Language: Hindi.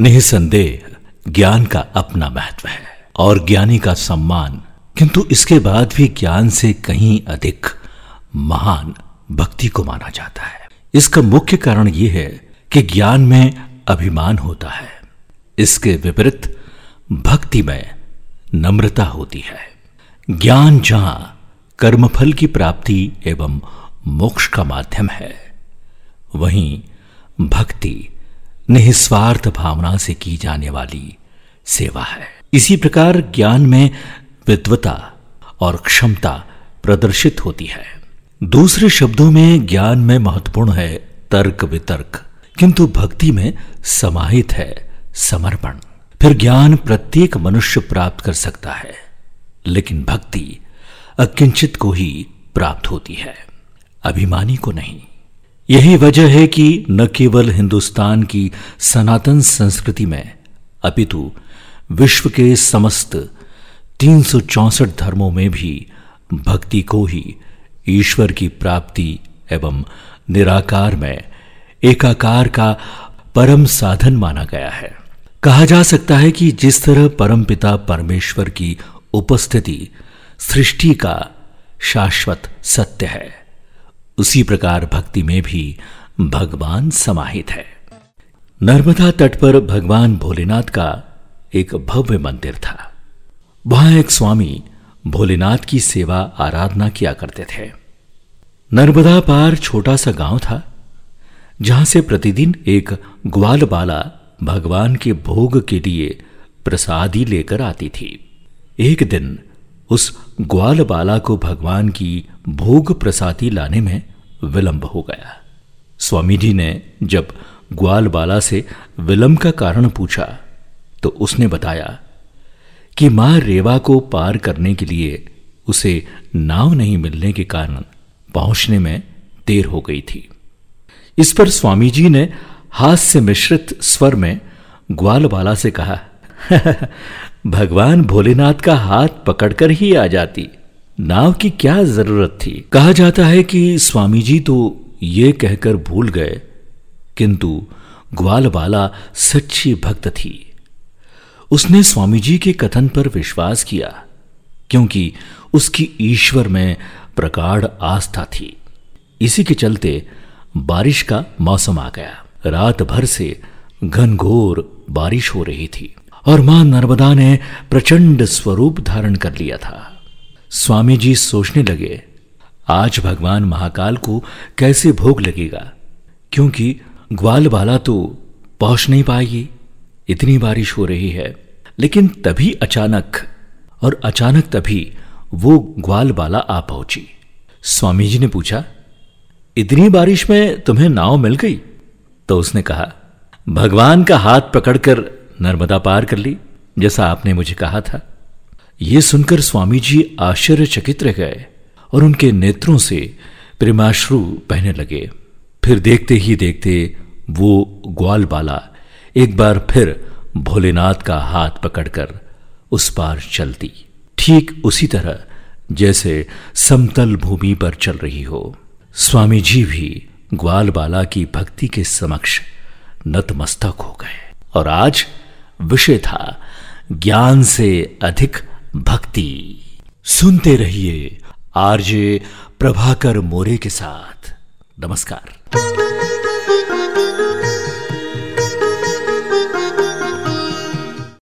निसंदेह ज्ञान का अपना महत्व है और ज्ञानी का सम्मान, किंतु इसके बाद भी ज्ञान से कहीं अधिक महान भक्ति को माना जाता है। इसका मुख्य कारण यह है कि ज्ञान में अभिमान होता है। इसके विपरीत भक्ति में नम्रता होती है। ज्ञान जहाँ कर्मफल की प्राप्ति एवं मोक्ष का माध्यम है, वहीं भक्ति निस्वार्थ भावना से की जाने वाली सेवा है। इसी प्रकार ज्ञान में विद्वता और क्षमता प्रदर्शित होती है। दूसरे शब्दों में, ज्ञान में महत्वपूर्ण है तर्क वितर्क, किंतु भक्ति में समाहित है समर्पण। फिर ज्ञान प्रत्येक मनुष्य प्राप्त कर सकता है, लेकिन भक्ति अकिंचित को ही प्राप्त होती है, अभिमानी को नहीं। यही वजह है कि न केवल हिंदुस्तान की सनातन संस्कृति में, अपितु विश्व के समस्त तीन धर्मों में भी भक्ति को ही ईश्वर की प्राप्ति एवं निराकार में एकाकार का परम साधन माना गया है। कहा जा सकता है कि जिस तरह परम पिता परमेश्वर की उपस्थिति सृष्टि का शाश्वत सत्य है उसी प्रकार भक्ति में भी भगवान समाहित है। नर्मदा तट पर भगवान भोलेनाथ का एक भव्य मंदिर था। वहाँ एक स्वामी भोलेनाथ की सेवा आराधना किया करते थे। नर्मदा पार छोटा सा गाँव था, जहाँ से प्रतिदिन एक ग्वाल बाला भगवान के भोग के लिए प्रसादी लेकर आती थी। एक दिन उस ग्वाल बाला को भगवान की भोग प्रसादी लाने में विलंब हो गया। स्वामी जी ने जब ग्वाल बाला से विलंब का कारण पूछा तो उसने बताया कि माँ रेवा को पार करने के लिए उसे नाव नहीं मिलने के कारण पहुँचने में देर हो गई थी। इस पर स्वामी जी ने हास्य मिश्रित स्वर में ग्वालबाला से कहा भगवान भोलेनाथ का हाथ पकड़कर ही आ जाती। नाव की क्या ज़रूरत थी? कहा जाता है कि स्वामी जी तो ये कहकर भूल गए, किंतु ग्वालबाला सच्ची भक्त थी। उसने स्वामी जी के कथन पर विश्वास किया, क्योंकि उसकी ईश्वर में प्रगाढ़ आस्था थी। इसी के चलते बारिश का मौसम आ गया। रात भर से घनघोर बारिश हो रही थी। और माँ नर्मदा ने प्रचंड स्वरूप धारण कर लिया था। स्वामी जी सोचने लगे, आज भगवान महाकाल को कैसे भोग लगेगा? क्योंकि ग्वाल वाला तो पहुँच नहीं पाएगी, इतनी बारिश हो रही है। लेकिन तभी अचानक, और अचानक तभी वो ग्वाल बाला आ पहुँची। स्वामी जी ने पूछा, इतनी बारिश में तुम्हें नाव मिल गई? तो उसने कहा, भगवान का हाथ पकड़कर नर्मदा पार कर ली, जैसा आपने मुझे कहा था। यह सुनकर स्वामी जी आश्चर्यचकित रह गए और उनके नेत्रों से प्रेमाश्रु बहने लगे। फिर देखते ही देखते वो ग्वाल बाला एक बार फिर भोलेनाथ का हाथ पकड़कर उस पार चलती ठीक उसी तरह जैसे समतल भूमि पर चल रही हो। स्वामी जी भी ग्वाल बाला की भक्ति के समक्ष नतमस्तक हो गए और आज विषय था ज्ञान से अधिक भक्ति। सुनते रहिए आरजे प्रभाकर मोरे के साथ। नमस्कार।